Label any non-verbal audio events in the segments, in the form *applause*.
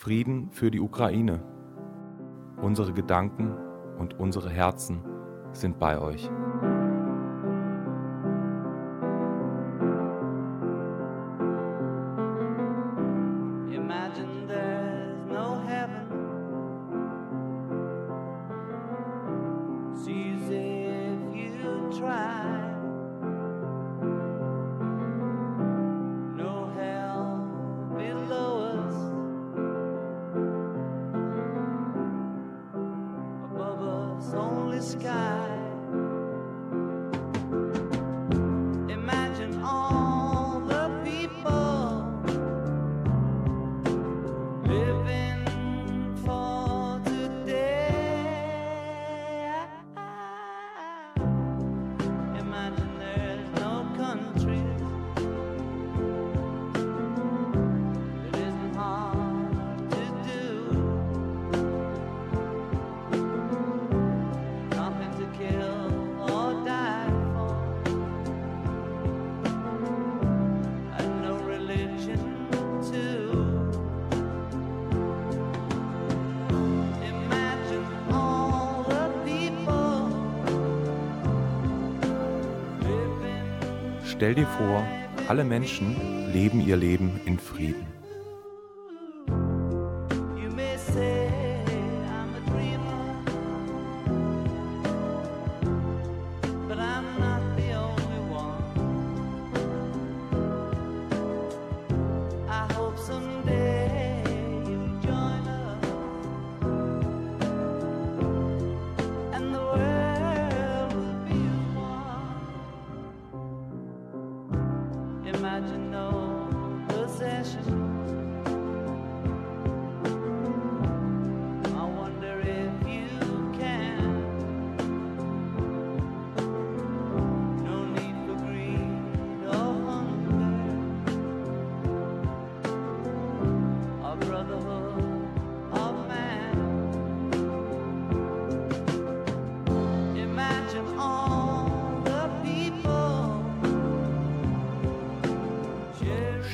Frieden für die Ukraine. Unsere Gedanken und unsere Herzen sind bei euch. Menschen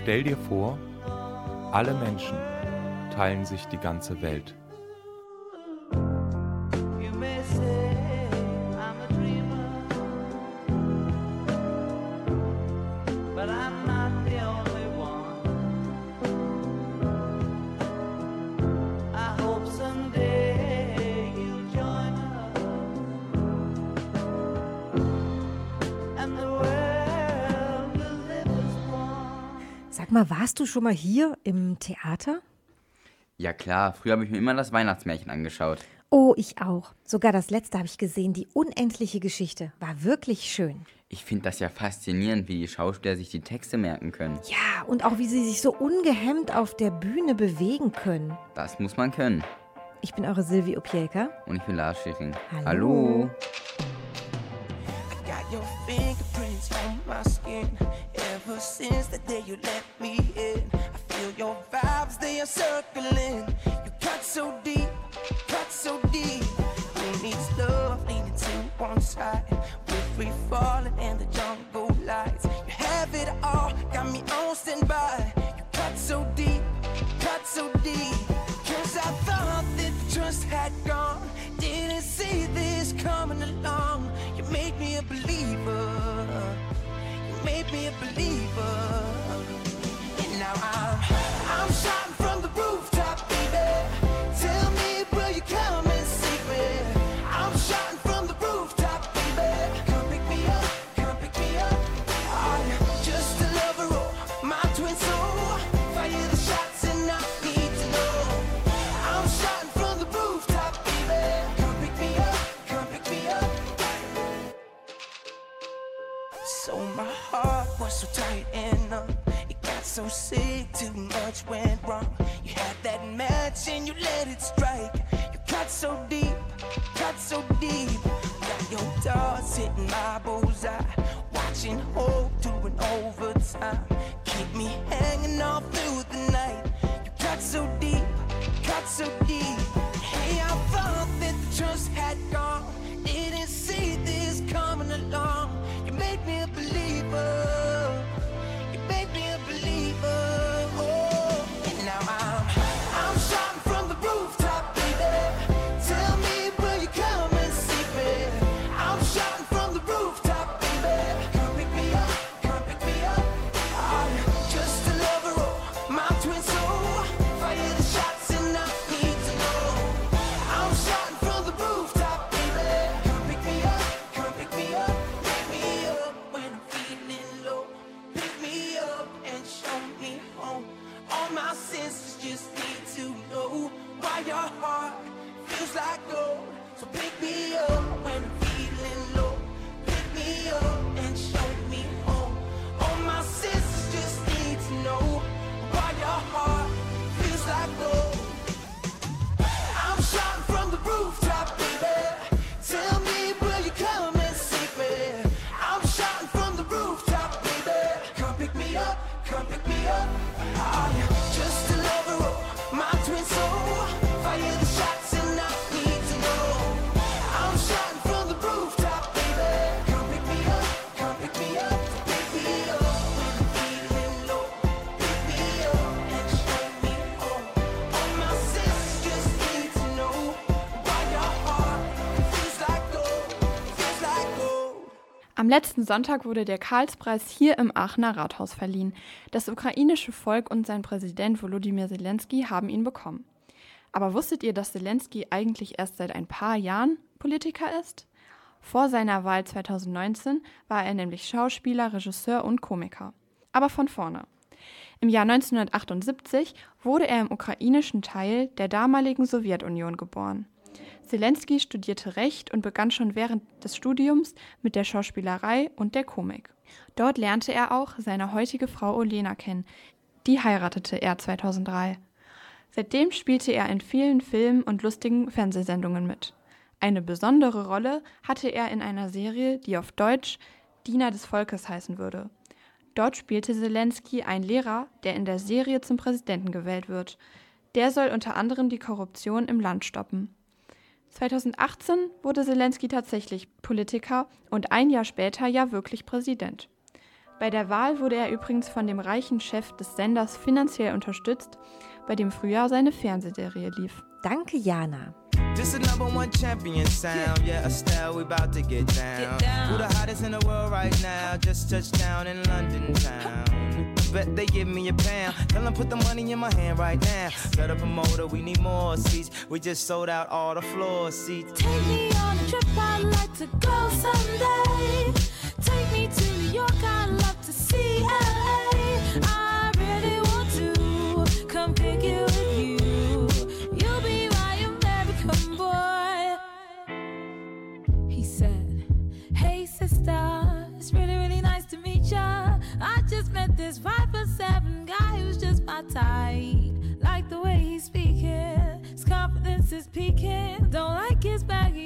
Stell dir vor, alle Menschen teilen sich die ganze Welt. Warst du schon mal hier im Theater? Ja klar, früher habe ich mir immer das Weihnachtsmärchen angeschaut. Oh, ich auch. Sogar das letzte habe ich gesehen, die unendliche Geschichte. War wirklich schön. Ich finde das ja faszinierend, wie die Schauspieler sich die Texte merken können. Ja, und auch wie sie sich so ungehemmt auf der Bühne bewegen können. Das muss man können. Ich bin eure Silvi Opielka. Und ich bin Lars Schering. Hallo. Hallo. Got your fingerprints on my skin. Ever since the day you let me are circling. You cut so deep, cut so deep. Who needs love leaning to one side? We're free falling in the jungle lights. You have it all, got me on standby. You cut so deep, cut so deep. Cause I thought that the trust had gone. Didn't see this coming along. You made me a believer. You made me a believer. So sick, too much went wrong. You had that match and you let it strike. You cut so deep, cut so deep. Got your darts hitting my bullseye. Watching hope doing overtime. Keep me hanging all through the night. You cut so deep, cut so deep. Hey, I thought that the trust had gone. Didn't see this coming Am letzten Sonntag wurde der Karlspreis hier im Aachener Rathaus verliehen. Das ukrainische Volk und sein Präsident Volodymyr Zelensky haben ihn bekommen. Aber wusstet ihr, dass Zelensky eigentlich erst seit ein paar Jahren Politiker ist? Vor seiner Wahl 2019 war er nämlich Schauspieler, Regisseur und Komiker. Aber von vorne. Im Jahr 1978 wurde er im ukrainischen Teil der damaligen Sowjetunion geboren. Zelensky studierte Recht und begann schon während des Studiums mit der Schauspielerei und der Komik. Dort lernte er auch seine heutige Frau Olena kennen. Die heiratete er 2003. Seitdem spielte er in vielen Filmen und lustigen Fernsehsendungen mit. Eine besondere Rolle hatte er in einer Serie, die auf Deutsch Diener des Volkes heißen würde. Dort spielte Zelensky einen Lehrer, der in der Serie zum Präsidenten gewählt wird. Der soll unter anderem die Korruption im Land stoppen. 2018 wurde Zelensky tatsächlich Politiker und ein Jahr später ja wirklich Präsident. Bei der Wahl wurde er übrigens von dem reichen Chef des Senders finanziell unterstützt, bei dem Frühjahr seine Fernsehserie lief. Danke, Jana. This is number one champion sound. Yeah, Estelle, we about to get down. Who the hottest in the world right now? Just touched down in London town. Bet they give me a pound. Tell them put the money in my hand right now. Set up a motor, we need more seats. We just sold out all the floor seats. Take me on a trip, I'd like to go someday. Take me to sister, it's really, really nice to meet ya. I just met this five foot seven guy who's just my type. Like the way he's speaking, his confidence is peaking. Don't like his baggy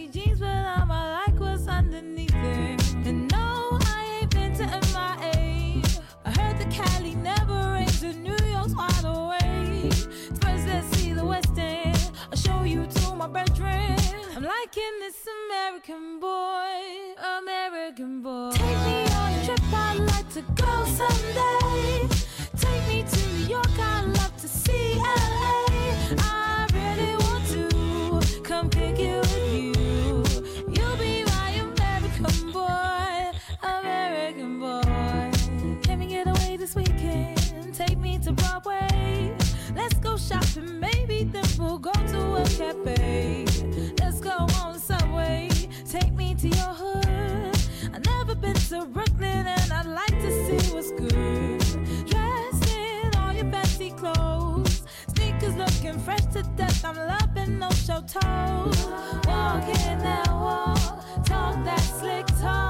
to go someday. Take me to New York, I'd love to see LA. I really want to come pick you with you. You'll be my American boy, American boy. Can we get away this weekend? Take me to Broadway. Let's go shopping, maybe then we'll go to a cafe. Let's go on the subway. Take me to your hood. I've never been to Brooklyn to death. I'm loving no show toes. Walking that wall. Talk that slick talk.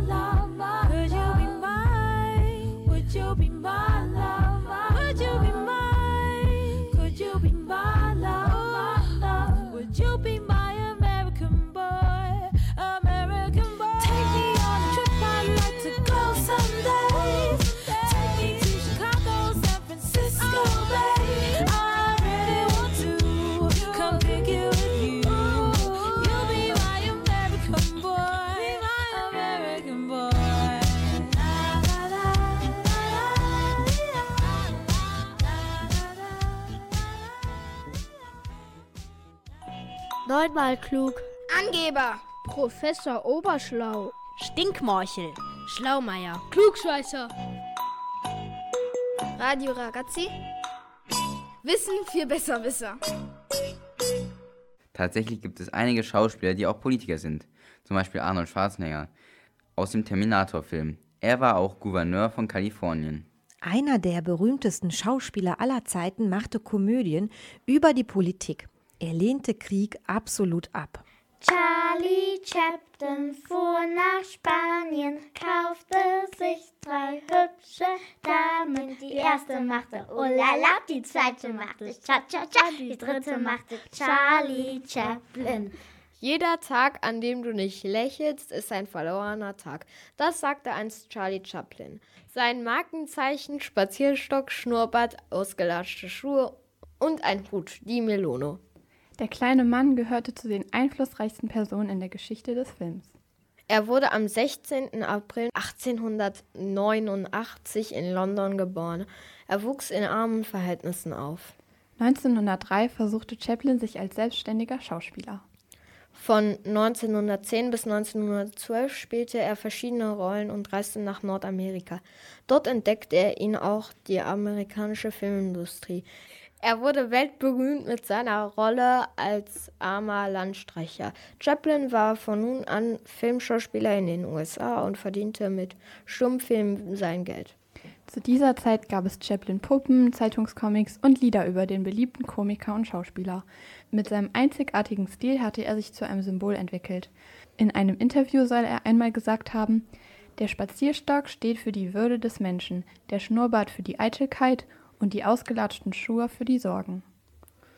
Neunmal klug. Angeber. Professor Oberschlau. Stinkmorchel. Schlaumeier. Klugscheißer. Radio Ragazzi. Wissen für Besserwisser. Tatsächlich gibt es einige Schauspieler, die auch Politiker sind. Zum Beispiel Arnold Schwarzenegger aus dem Terminator-Film. Er war auch Gouverneur von Kalifornien. Einer der berühmtesten Schauspieler aller Zeiten machte Komödien über die Politik. Er lehnte Krieg absolut ab. Charlie Chaplin fuhr nach Spanien, kaufte sich drei hübsche Damen. Die erste machte oh la la, die zweite machte cha cha cha, die dritte machte Charlie Chaplin. Jeder Tag, an dem du nicht lächelst, ist ein verlorener Tag. Das sagte einst Charlie Chaplin. Sein Markenzeichen, Spazierstock, Schnurrbart, ausgelatschte Schuhe und ein Hut, die Melono. Der kleine Mann gehörte zu den einflussreichsten Personen in der Geschichte des Films. Er wurde am 16. April 1889 in London geboren. Er wuchs in armen Verhältnissen auf. 1903 versuchte Chaplin sich als selbstständiger Schauspieler. Von 1910 bis 1912 spielte er verschiedene Rollen und reiste nach Nordamerika. Dort entdeckte er ihn auch die amerikanische Filmindustrie. Er wurde weltberühmt mit seiner Rolle als armer Landstreicher. Chaplin war von nun an Filmschauspieler in den USA und verdiente mit Stummfilmen sein Geld. Zu dieser Zeit gab es Chaplin Puppen, Zeitungscomics und Lieder über den beliebten Komiker und Schauspieler. Mit seinem einzigartigen Stil hatte er sich zu einem Symbol entwickelt. In einem Interview soll er einmal gesagt haben, der Spazierstock steht für die Würde des Menschen, der Schnurrbart für die Eitelkeit und die ausgelatschten Schuhe für die Sorgen.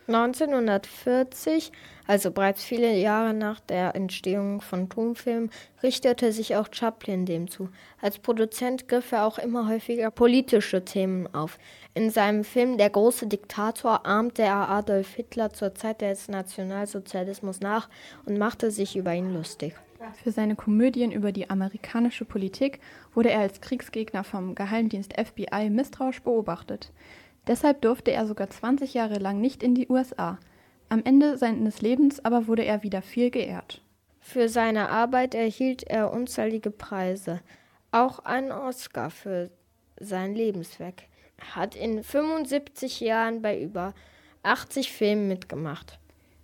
1940, also bereits viele Jahre nach der Entstehung von Tonfilmen, richtete sich auch Chaplin dem zu. Als Produzent griff er auch immer häufiger politische Themen auf. In seinem Film Der große Diktator ahmte er Adolf Hitler zur Zeit des Nationalsozialismus nach und machte sich über ihn lustig. Für seine Komödien über die amerikanische Politik wurde er als Kriegsgegner vom Geheimdienst FBI misstrauisch beobachtet. Deshalb durfte er sogar 20 Jahre lang nicht in die USA. Am Ende seines Lebens aber wurde er wieder viel geehrt. Für seine Arbeit erhielt er unzählige Preise, auch einen Oscar für sein Lebenswerk. Er hat in 75 Jahren bei über 80 Filmen mitgemacht.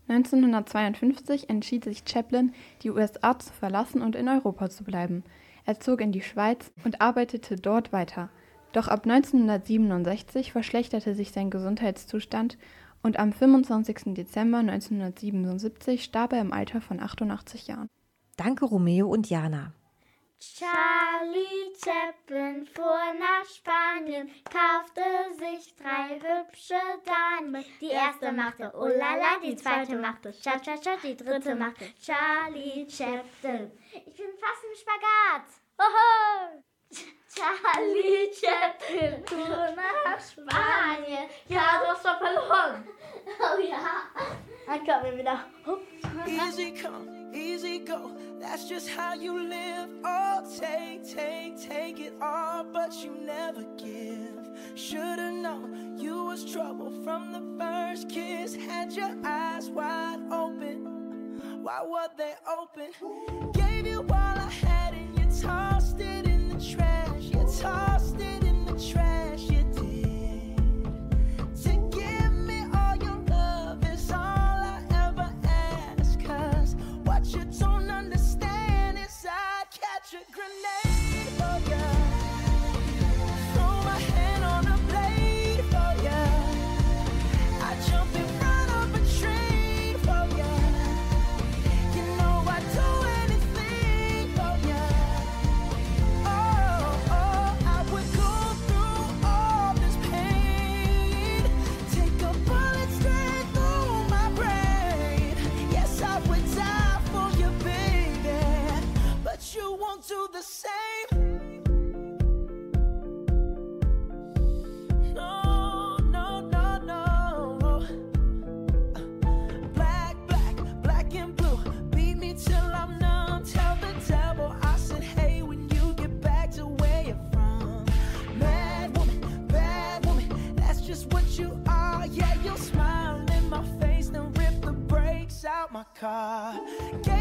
1952 entschied sich Chaplin, die USA zu verlassen und in Europa zu bleiben. Er zog in die Schweiz und arbeitete dort weiter. Doch ab 1967 verschlechterte sich sein Gesundheitszustand und am 25. Dezember 1977 starb er im Alter von 88 Jahren. Danke Romeo und Jana. Charlie Chaplin fuhr nach Spanien, kaufte sich drei hübsche Damen. Die erste machte oh la la, die zweite machte cha cha cha, die dritte machte Charlie Chaplin. Ich bin fast im Spagat. Hoho! *laughs* Charlie Chaplin fuhr nach Spanien. Ja, du hast doch verloren. *laughs* Oh ja. Dann kommen wir wieder. Hup. Easy come, easy go. That's just how you live. Oh, take, take, take it all, but you never give. Should've known you was trouble from the first kiss. Had your eyes wide open. Why were they open? Gave you all I had and you tossed it in the trash. You tossed car. Get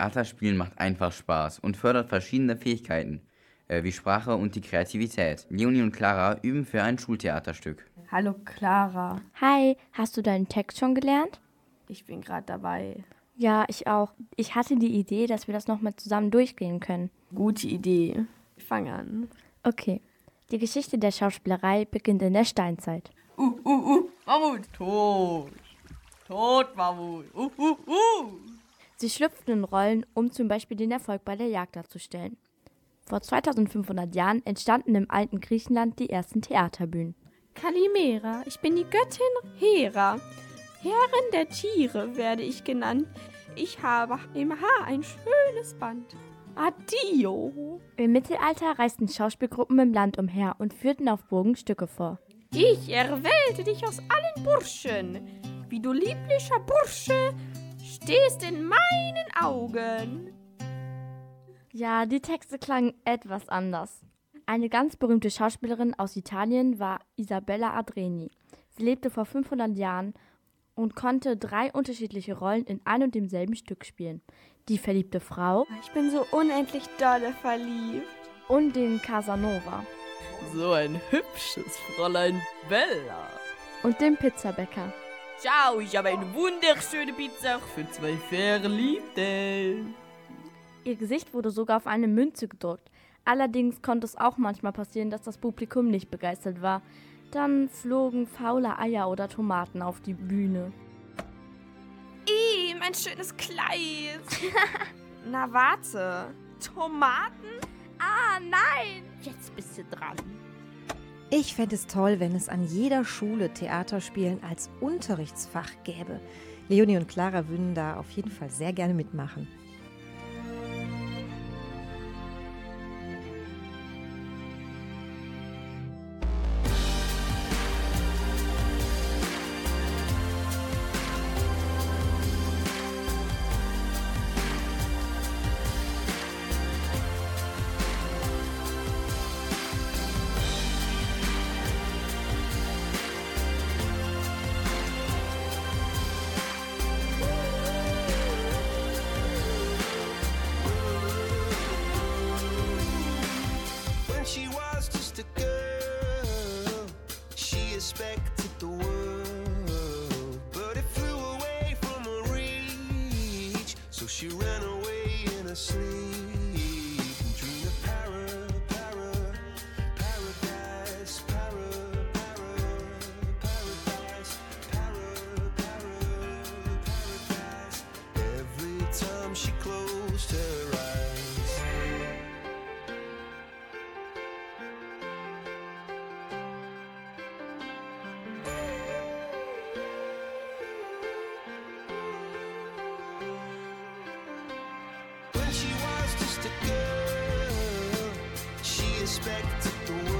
Theaterspielen macht einfach Spaß und fördert verschiedene Fähigkeiten, äh, wie Sprache und die Kreativität. Leonie und Clara üben für ein Schultheaterstück. Hallo Clara, Hi, hast du deinen Text schon gelernt? ich bin gerade dabei. Ja, ich auch. Ich hatte die Idee, dass wir das nochmal zusammen durchgehen können. Gute Idee. Ich fange an. Okay. Die Geschichte der Schauspielerei beginnt in der Steinzeit. Uh, uh, uh, Mammut, tot. Tot, Mammut. Uh, uh, uh. Sie schlüpften in Rollen, um zum Beispiel den Erfolg bei der Jagd darzustellen. Vor 2500 Jahren entstanden im alten Griechenland die ersten Theaterbühnen. Kalimera, ich bin die Göttin Hera. Herrin der Tiere werde ich genannt. Ich habe im Haar ein schönes Band. Addio. Im Mittelalter reisten Schauspielgruppen im Land umher und führten auf Burgen Stücke vor. Ich erwählte dich aus allen Burschen. Wie du lieblicher Bursche stehst in meinen Augen. Ja, die Texte klangen etwas anders. Eine ganz berühmte Schauspielerin aus Italien war Isabella Adreni. Sie lebte vor 500 Jahren und konnte drei unterschiedliche Rollen in ein und demselben Stück spielen. Die verliebte Frau Ich bin so unendlich dolle verliebt. und den Casanova So ein hübsches Fräulein Bella. und den Pizzabäcker. Ciao, ich habe eine wunderschöne Pizza für zwei Verliebte. Ihr Gesicht wurde sogar auf eine Münze gedruckt. Allerdings konnte es auch manchmal passieren, dass das Publikum nicht begeistert war. Dann flogen faule Eier oder Tomaten auf die Bühne. Ih, mein schönes Kleid. Na warte. Tomaten? Ah, nein! Jetzt bist du dran. Ich fände es toll, wenn es an jeder Schule Theaterspielen als Unterrichtsfach gäbe. Leonie und Clara würden da auf jeden Fall sehr gerne mitmachen. Respected the world,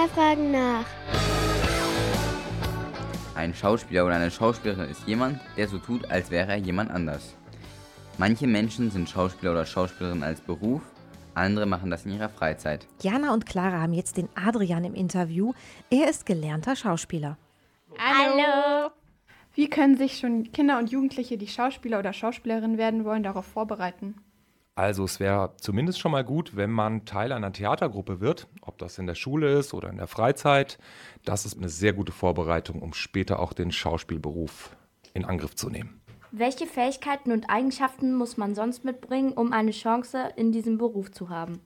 Kinder fragen nach. Ein Schauspieler oder eine Schauspielerin ist jemand, der so tut, als wäre er jemand anders. Manche Menschen sind Schauspieler oder Schauspielerin als Beruf, andere machen das in ihrer Freizeit. Jana und Clara haben jetzt den Adrian im Interview. Er ist gelernter Schauspieler. Hallo. Wie können sich schon Kinder und Jugendliche, die Schauspieler oder Schauspielerin werden wollen, darauf vorbereiten? Also es wäre zumindest schon mal gut, wenn man Teil einer Theatergruppe wird, ob das in der Schule ist oder in der Freizeit. Das ist eine sehr gute Vorbereitung, um später auch den Schauspielberuf in Angriff zu nehmen. Welche Fähigkeiten und Eigenschaften muss man sonst mitbringen, um eine Chance in diesem Beruf zu haben?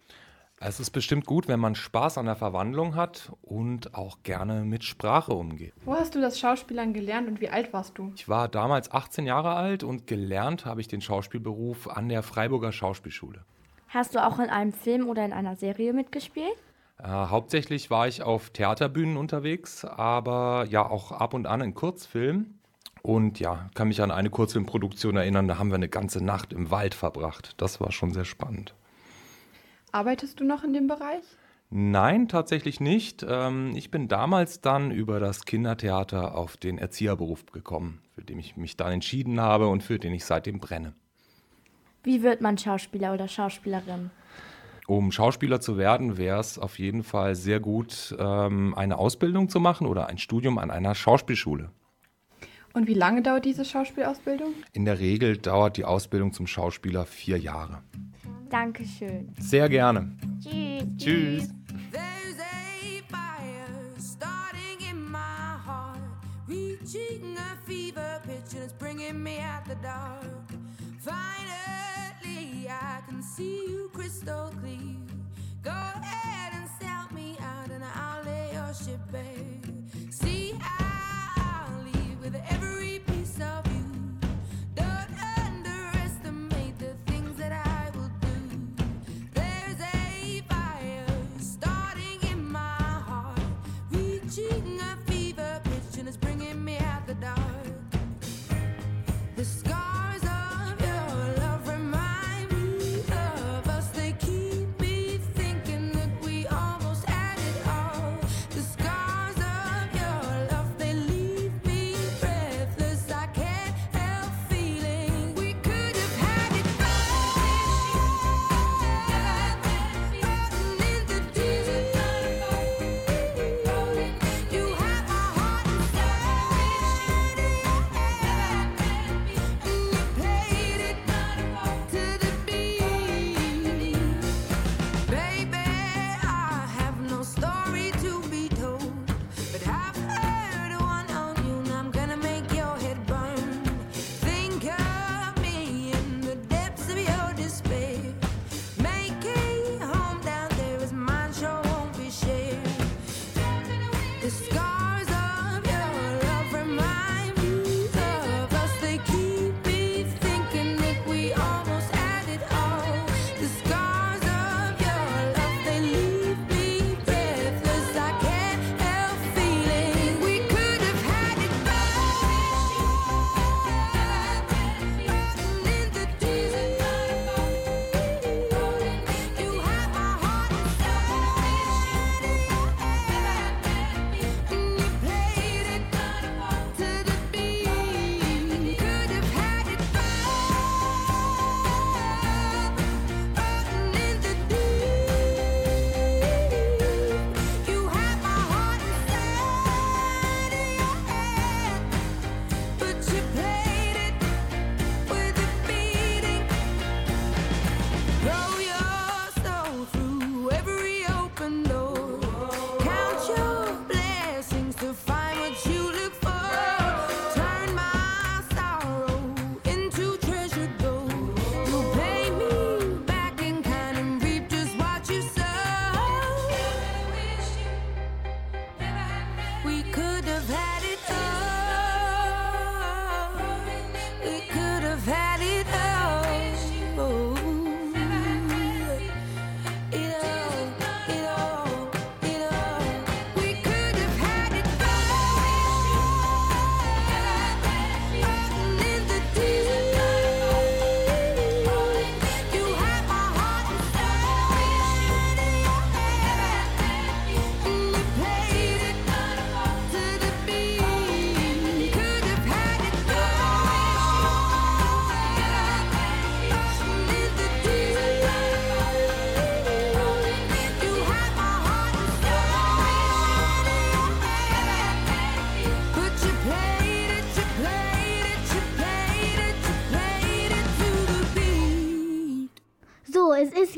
Es ist bestimmt gut, wenn man Spaß an der Verwandlung hat und auch gerne mit Sprache umgeht. Wo hast du das Schauspielern gelernt und wie alt warst du? Ich war damals 18 Jahre alt und gelernt habe ich den Schauspielberuf an der Freiburger Schauspielschule. Hast du auch in einem Film oder in einer Serie mitgespielt? Äh, hauptsächlich war ich auf Theaterbühnen unterwegs, aber ja auch ab und an in Kurzfilmen. Und ja, kann mich an eine Kurzfilmproduktion erinnern, da haben wir eine ganze Nacht im Wald verbracht. Das war schon sehr spannend. Arbeitest du noch in dem Bereich? Nein, tatsächlich nicht. Ähm, ich bin damals dann über das Kindertheater auf den Erzieherberuf gekommen, für den ich mich dann entschieden habe und für den ich seitdem brenne. Wie wird man Schauspieler oder Schauspielerin? Um Schauspieler zu werden, wäre es auf jeden Fall sehr gut, ähm, eine Ausbildung zu machen oder ein Studium an einer Schauspielschule. Und wie lange dauert diese Schauspielausbildung? In der Regel dauert die Ausbildung zum Schauspieler vier Jahre. Dankeschön. Sehr gerne. Tschüss. Tschüss. Finally, I can see you crystal clear. Go ahead and sell me out, and I'll lay your ship bare.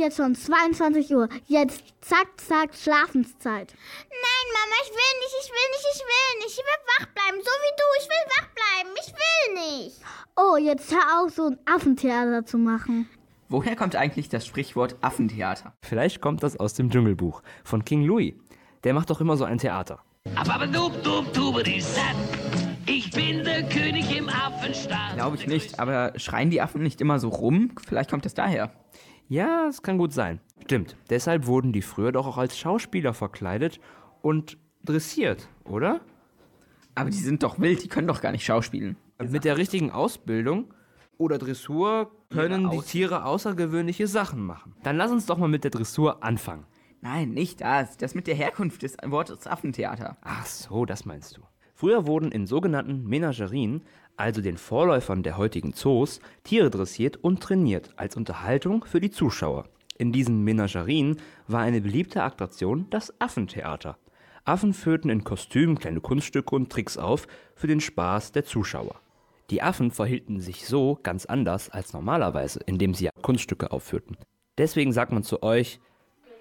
Jetzt schon 22 Uhr. Jetzt zack, zack, Schlafenszeit. Nein, Mama, ich will nicht, ich will nicht, ich will nicht. Ich will wach bleiben, so wie du. Ich will wach bleiben, ich will nicht. Oh, jetzt hör auf, so ein Affentheater zu machen. Woher kommt eigentlich das Sprichwort Affentheater? Vielleicht kommt das aus dem Dschungelbuch von King Louis. Der macht doch immer so ein Theater. Ich bin der König im Affenstaat. Glaube ich nicht, aber schreien die Affen nicht immer so rum? Vielleicht kommt das daher. Ja, es kann gut sein. Stimmt. Deshalb wurden die früher doch auch als Schauspieler verkleidet und dressiert, oder? Aber die sind doch wild, die können doch gar nicht schauspielen. Mit der richtigen Ausbildung oder Dressur können die Tiere außergewöhnliche Sachen machen. Dann lass uns doch mal mit der Dressur anfangen. Nein, nicht das. Das mit der Herkunft des Wortes Affentheater. Ach so, das meinst du. Früher wurden in sogenannten Menagerien, also den Vorläufern der heutigen Zoos, Tiere dressiert und trainiert als Unterhaltung für die Zuschauer. In diesen Menagerien war eine beliebte Attraktion das Affentheater. Affen führten in Kostümen kleine Kunststücke und Tricks auf für den Spaß der Zuschauer. Die Affen verhielten sich so ganz anders als normalerweise, indem sie Kunststücke aufführten. Deswegen sagt man zu euch,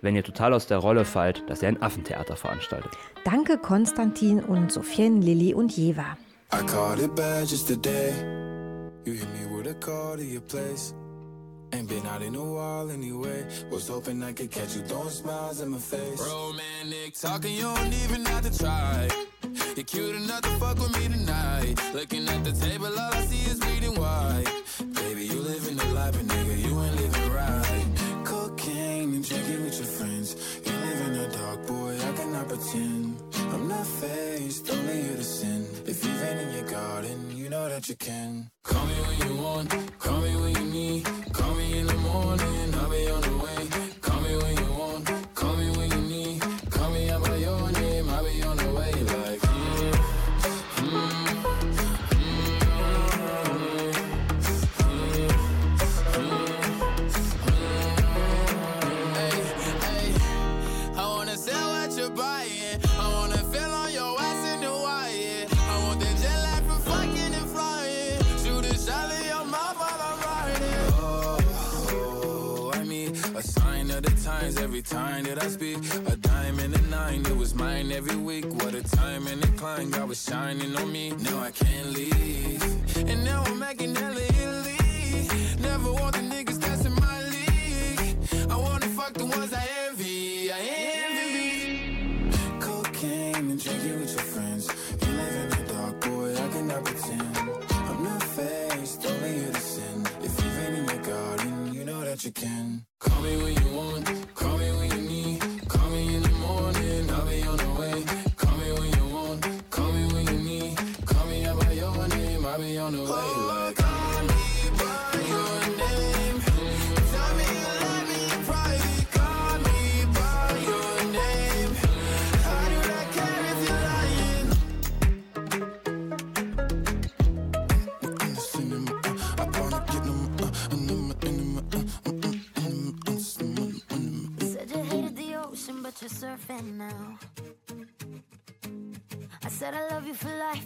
wenn ihr total aus der Rolle fallt, dass ihr ein Affentheater veranstaltet. Danke Konstantin und Sophien, Lilly und Jeva. Ain't been out in a while anyway. Was hoping I could catch you throwing smiles in my face. Romantic talking, you don't even have to try. You're cute enough to fuck with me tonight. Looking at the table, all I see is bleeding white. Baby, you living the life, but nigga, you I'm not faced, only here to sin. If you've been in your garden, you know that you can. Call me when you want, call me when you need. Call me in the morning, every time that I speak. A diamond and a nine, it was mine every week. What a time and climb, God was shining on me. Now I can't leave. And now I'm making hella. Never want the niggas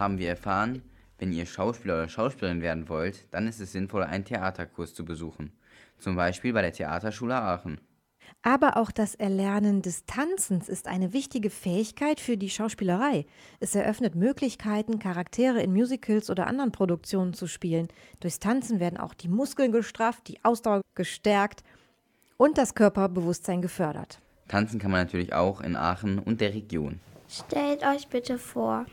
haben wir erfahren, wenn ihr Schauspieler oder Schauspielerin werden wollt, dann ist es sinnvoll, einen Theaterkurs zu besuchen. Zum Beispiel bei der Theaterschule Aachen. Aber auch das Erlernen des Tanzens ist eine wichtige Fähigkeit für die Schauspielerei. Es eröffnet Möglichkeiten, Charaktere in Musicals oder anderen Produktionen zu spielen. Durchs Tanzen werden auch die Muskeln gestrafft, die Ausdauer gestärkt und das Körperbewusstsein gefördert. Tanzen kann man natürlich auch in Aachen und der Region. Stellt euch bitte vor.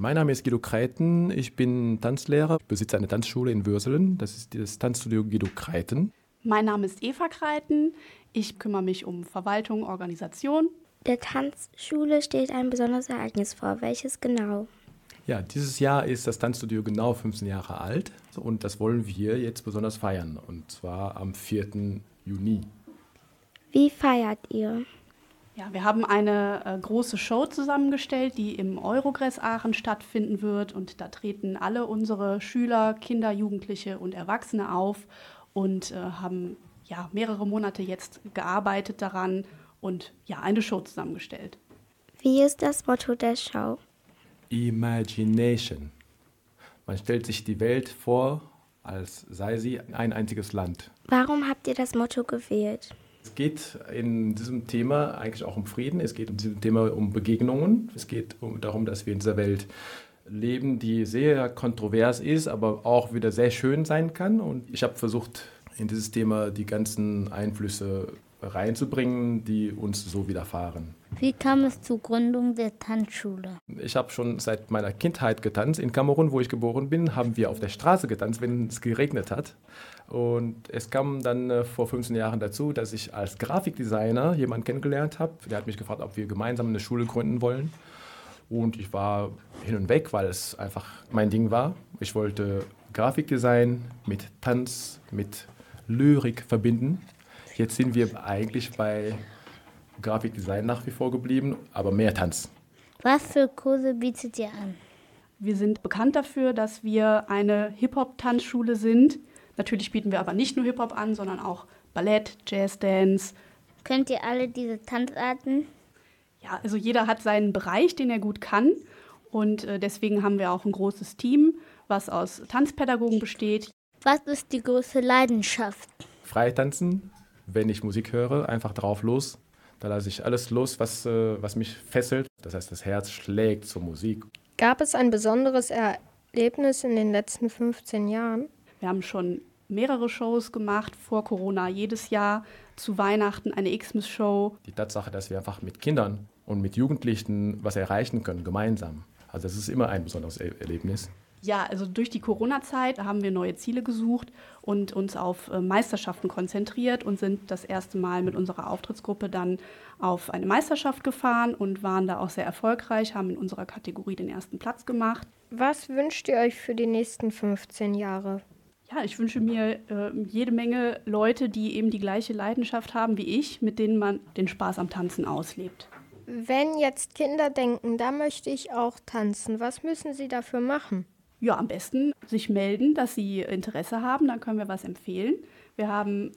Mein Name ist Guido Kreiten, ich bin Tanzlehrer, besitze eine Tanzschule in Würselen, das ist das Tanzstudio Guido Kreiten. Mein Name ist Eva Kreiten. Ich kümmere mich um Verwaltung, Organisation. Der Tanzschule steht ein besonderes Ereignis vor. Welches genau? Ja, dieses Jahr ist das Tanzstudio genau 15 Jahre alt und das wollen wir jetzt besonders feiern und zwar am 4. Juni. Wie feiert ihr? Ja, wir haben eine äh, große Show zusammengestellt, die im Eurogress Aachen stattfinden wird. Und da treten alle unsere Schüler, Kinder, Jugendliche und Erwachsene auf und äh, haben ja, mehrere Monate jetzt gearbeitet daran und ja, eine Show zusammengestellt. Wie ist das Motto der Show? Imagination. Man stellt sich die Welt vor, als sei sie ein einziges Land. Warum habt ihr das Motto gewählt? Es geht in diesem Thema eigentlich auch um Frieden, es geht in diesem Thema um Begegnungen, es geht um, darum, dass wir in dieser Welt leben, die sehr kontrovers ist, aber auch wieder sehr schön sein kann. Und ich habe versucht, in dieses Thema die ganzen Einflüsse reinzubringen, die uns so widerfahren. Wie kam es zur Gründung der Tanzschule? Ich habe schon seit meiner Kindheit getanzt. In Kamerun, wo ich geboren bin, haben wir auf der Straße getanzt, wenn es geregnet hat. Und es kam dann äh, vor 15 Jahren dazu, dass ich als Grafikdesigner jemanden kennengelernt habe. Der hat mich gefragt, ob wir gemeinsam eine Schule gründen wollen. Und ich war hin und weg, weil es einfach mein Ding war. Ich wollte Grafikdesign mit Tanz, mit Lyrik verbinden. Jetzt sind wir eigentlich bei Grafikdesign nach wie vor geblieben, aber mehr Tanz. Was für Kurse bietet ihr an? Wir sind bekannt dafür, dass wir eine Hip-Hop-Tanzschule sind. Natürlich bieten wir aber nicht nur Hip-Hop an, sondern auch Ballett, Jazz, Dance. Könnt ihr alle diese Tanzarten? Ja, also jeder hat seinen Bereich, den er gut kann. Und äh, deswegen haben wir auch ein großes Team, was aus Tanzpädagogen besteht. Was ist die größte Leidenschaft? Freitanzen, wenn ich Musik höre, einfach drauf los. Da lasse ich alles los, was, äh, was mich fesselt. Das heißt, das Herz schlägt zur Musik. Gab es ein besonderes Erlebnis in den letzten 15 Jahren? Wir haben schon mehrere Shows gemacht vor Corona, jedes Jahr zu Weihnachten eine Xmas-Show. Die Tatsache, dass wir einfach mit Kindern und mit Jugendlichen was erreichen können, gemeinsam. Also das ist immer ein besonderes Er- Erlebnis. Ja, also durch die Corona-Zeit haben wir neue Ziele gesucht und uns auf äh, Meisterschaften konzentriert und sind das erste Mal mit unserer Auftrittsgruppe dann auf eine Meisterschaft gefahren und waren da auch sehr erfolgreich, haben in unserer Kategorie den ersten Platz gemacht. Was wünscht ihr euch für die nächsten 15 Jahre? Ja, ich wünsche mir äh, jede Menge Leute, die eben die gleiche Leidenschaft haben wie ich, mit denen man den Spaß am Tanzen auslebt. Wenn jetzt Kinder denken, da möchte ich auch tanzen, was müssen sie dafür machen? Ja, am besten sich melden, dass sie Interesse haben, dann können wir was empfehlen. Wir haben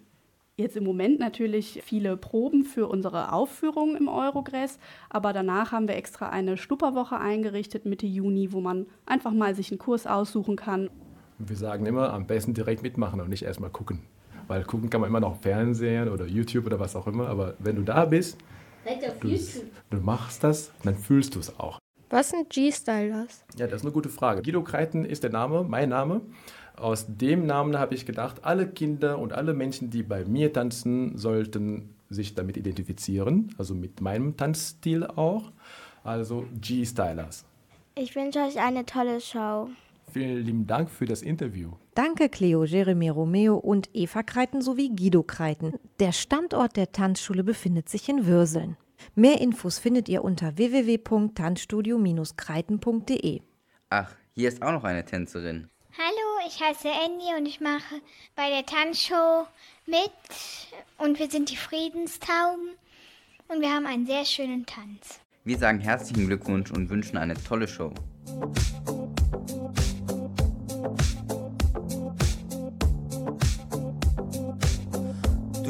jetzt im Moment natürlich viele Proben für unsere Aufführung im Eurogress, aber danach haben wir extra eine Schnupperwoche eingerichtet Mitte Juni, wo man einfach mal sich einen Kurs aussuchen kann. Wir sagen immer, am besten direkt mitmachen und nicht erstmal gucken. Weil gucken kann man immer noch Fernsehen oder YouTube oder was auch immer, aber wenn du da bist, du, du machst das, dann fühlst du es auch. Was sind G-Stylers? Ja, das ist eine gute Frage. Guido Kreiten ist der Name, mein Name. Aus dem Namen habe ich gedacht, alle Kinder und alle Menschen, die bei mir tanzen, sollten sich damit identifizieren, also mit meinem Tanzstil auch. Also G-Stylers. Ich wünsche euch eine tolle Show. Vielen lieben Dank für das Interview. Danke Cleo, Jeremy Romeo und Eva Kreiten sowie Guido Kreiten. Der Standort der Tanzschule befindet sich in Würseln. Mehr Infos findet ihr unter www.tanzstudio-kreiten.de. Ach, hier ist auch noch eine Tänzerin. Hallo, ich heiße Andy und ich mache bei der Tanzshow mit. Und wir sind die Friedenstauben. Und wir haben einen sehr schönen Tanz. Wir sagen herzlichen Glückwunsch und wünschen eine tolle Show.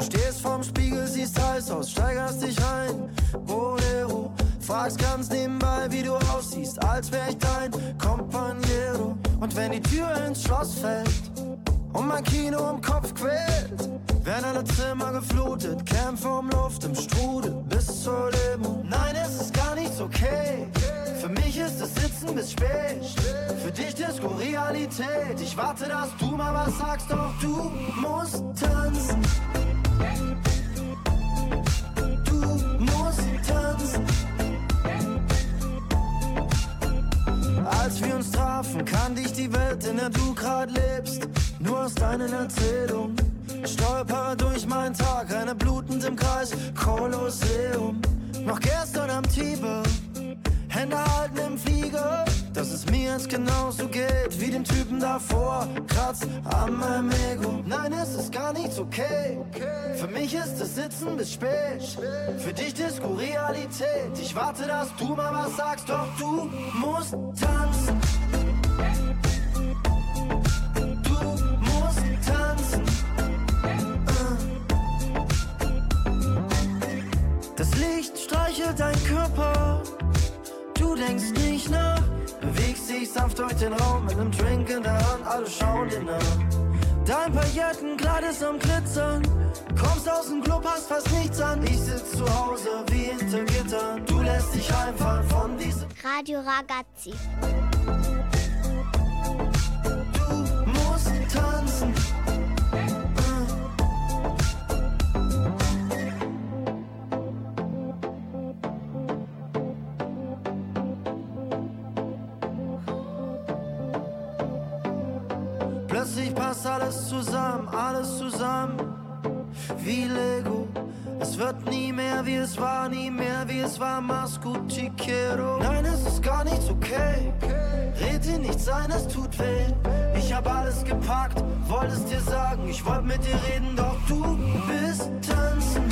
Stehst vorm Spiegel, siehst heiß aus, steigerst dich rein. Bolero, Fragst ganz nebenbei, wie du aussiehst, als wär ich dein Companiero. Und wenn die Tür ins Schloss fällt und mein Kino im Kopf quält, werden alle Zimmer geflutet, Kämpfe um Luft im Strudel bis zur Limo. Nein, es ist gar nichts okay. Für mich ist es Sitzen bis spät. Für dich Disco Realität. Ich warte, dass du mal was sagst, doch du musst uns trafen, kannte ich die Welt, in der du grad lebst. Nur aus deinen Erzählungen. Stolper durch meinen Tag, eine blutend im Kreis, Kolosseum. Noch gestern am Tiber, Hände halten im Flieger. Dass es mir jetzt genauso geht wie dem Typen davor. Kratzt an meinem Ego. Nein, es ist gar nichts okay. Für mich ist es Sitzen bis spät. Für dich Disco Realität. Ich warte, dass du mal was sagst, doch du musst tanzen. Dein Körper. Du denkst nicht nach, bewegst dich sanft durch den Raum mit einem Drink in der Hand, alle schauen dir nach. Dein Paillettenkleid ist am Glitzern, kommst aus dem Club, hast fast nichts an. Ich sitz zu Hause wie hinter Gittern, du lässt dich einfallen von diesem. Radio Ragazzi. Passt alles zusammen, alles zusammen, wie Lego. Es wird nie mehr wie es war, nie mehr wie es war, Mascuti quiero. Nein, es ist gar nichts okay. Red dir nichts ein, es tut weh. Ich hab alles gepackt, wollte es dir sagen, ich wollte mit dir reden, doch du bist tanzen.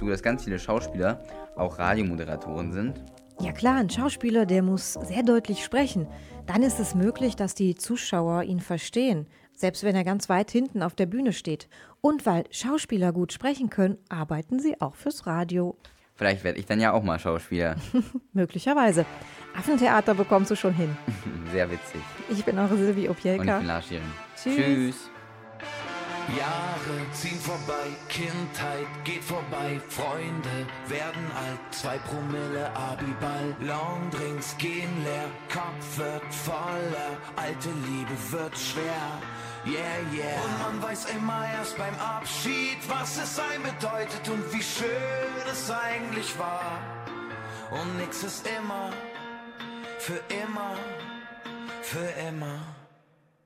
du, dass ganz viele Schauspieler auch Radiomoderatoren sind? Ja klar, ein Schauspieler, der muss sehr deutlich sprechen. Dann ist es möglich, dass die Zuschauer ihn verstehen, selbst wenn er ganz weit hinten auf der Bühne steht. Und weil Schauspieler gut sprechen können, arbeiten sie auch fürs Radio. Vielleicht werde ich dann ja auch mal Schauspieler. *laughs* Möglicherweise. Affentheater bekommst du schon hin. *laughs* Sehr witzig. Ich bin auch Silvi Opjelka. Und ich bin Lars Tschüss. Tschüss. Jahre ziehen vorbei, Kindheit geht vorbei, Freunde werden alt, zwei Promille Abiball, Longdrinks gehen leer, Kopf wird voller, alte Liebe wird schwer. Yeah, yeah. Und man weiß immer erst beim Abschied, was es sein bedeutet und wie schön es eigentlich war. Und nix ist immer, für immer, für immer.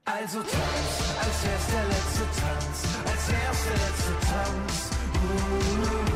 Also tanz, als wär's der letzte Tanz, als wär's der letzte Tanz. Uh -uh. uh.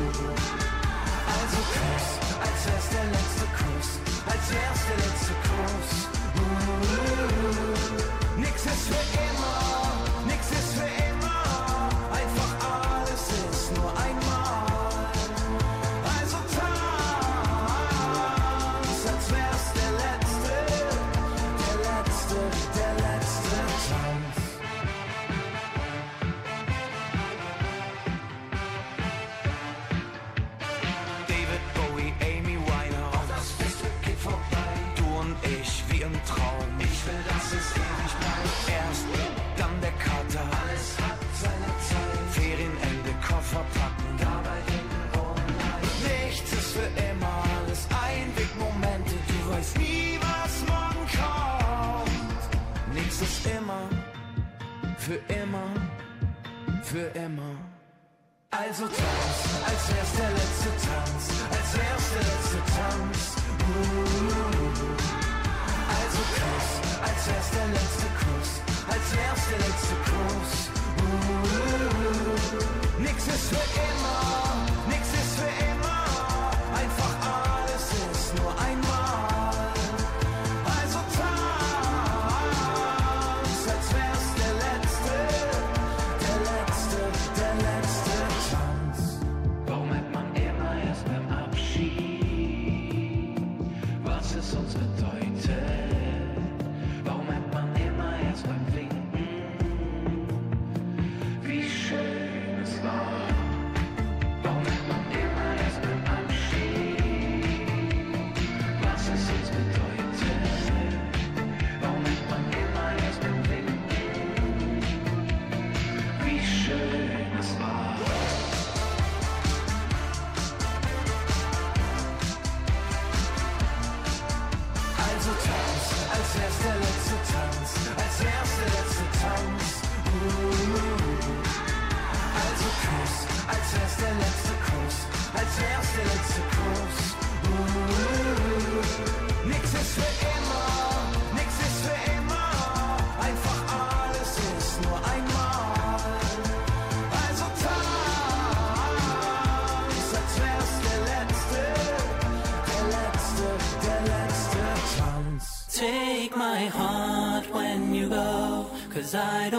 as I don't